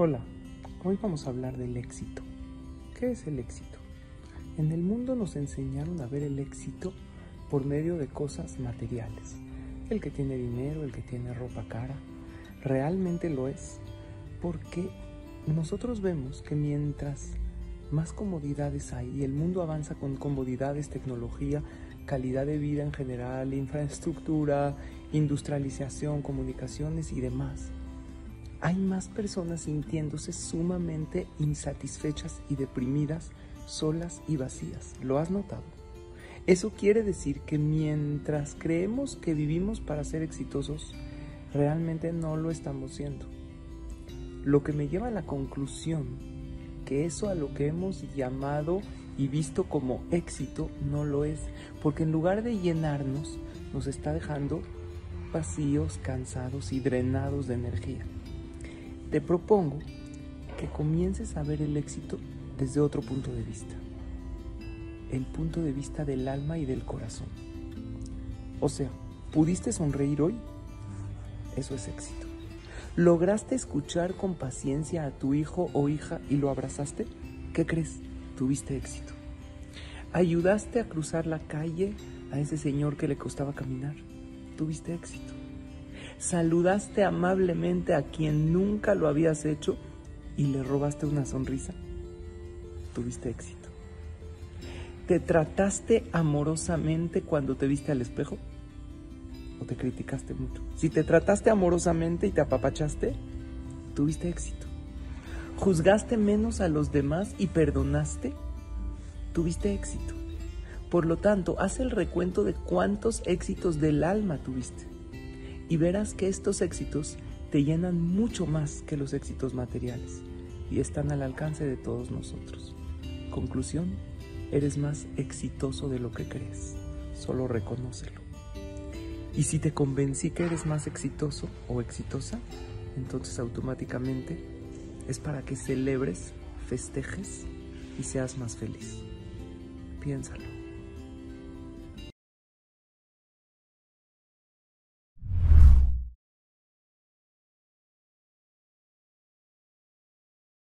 Hola, hoy vamos a hablar del éxito. ¿Qué es el éxito? En el mundo nos enseñaron a ver el éxito por medio de cosas materiales. El que tiene dinero, el que tiene ropa cara, realmente lo es porque nosotros vemos que mientras más comodidades hay y el mundo avanza con comodidades, tecnología, calidad de vida en general, infraestructura, industrialización, comunicaciones y demás, hay más personas sintiéndose sumamente insatisfechas y deprimidas, solas y vacías. ¿Lo has notado? Eso quiere decir que mientras creemos que vivimos para ser exitosos, realmente no lo estamos siendo. Lo que me lleva a la conclusión que eso a lo que hemos llamado y visto como éxito no lo es, porque en lugar de llenarnos, nos está dejando vacíos, cansados y drenados de energía. Te propongo que comiences a ver el éxito desde otro punto de vista, el punto de vista del alma y del corazón. O sea, ¿pudiste sonreír hoy? Eso es éxito. ¿Lograste escuchar con paciencia a tu hijo o hija y lo abrazaste? ¿Qué crees? Tuviste éxito. ¿Ayudaste a cruzar la calle a ese señor que le costaba caminar? Tuviste éxito. ¿Saludaste amablemente a quien nunca lo habías hecho y le robaste una sonrisa? Tuviste éxito. ¿Te trataste amorosamente cuando te viste al espejo? o te criticaste mucho. Si te trataste amorosamente y te apapachaste, tuviste éxito. Juzgaste menos a los demás y perdonaste, tuviste éxito. Por lo tanto, haz el recuento de cuántos éxitos del alma tuviste y verás que estos éxitos te llenan mucho más que los éxitos materiales y están al alcance de todos nosotros. Conclusión, eres más exitoso de lo que crees. Solo reconócelo. Y si te convencí que eres más exitoso o exitosa, entonces automáticamente es para que celebres, festejes y seas más feliz. Piénsalo.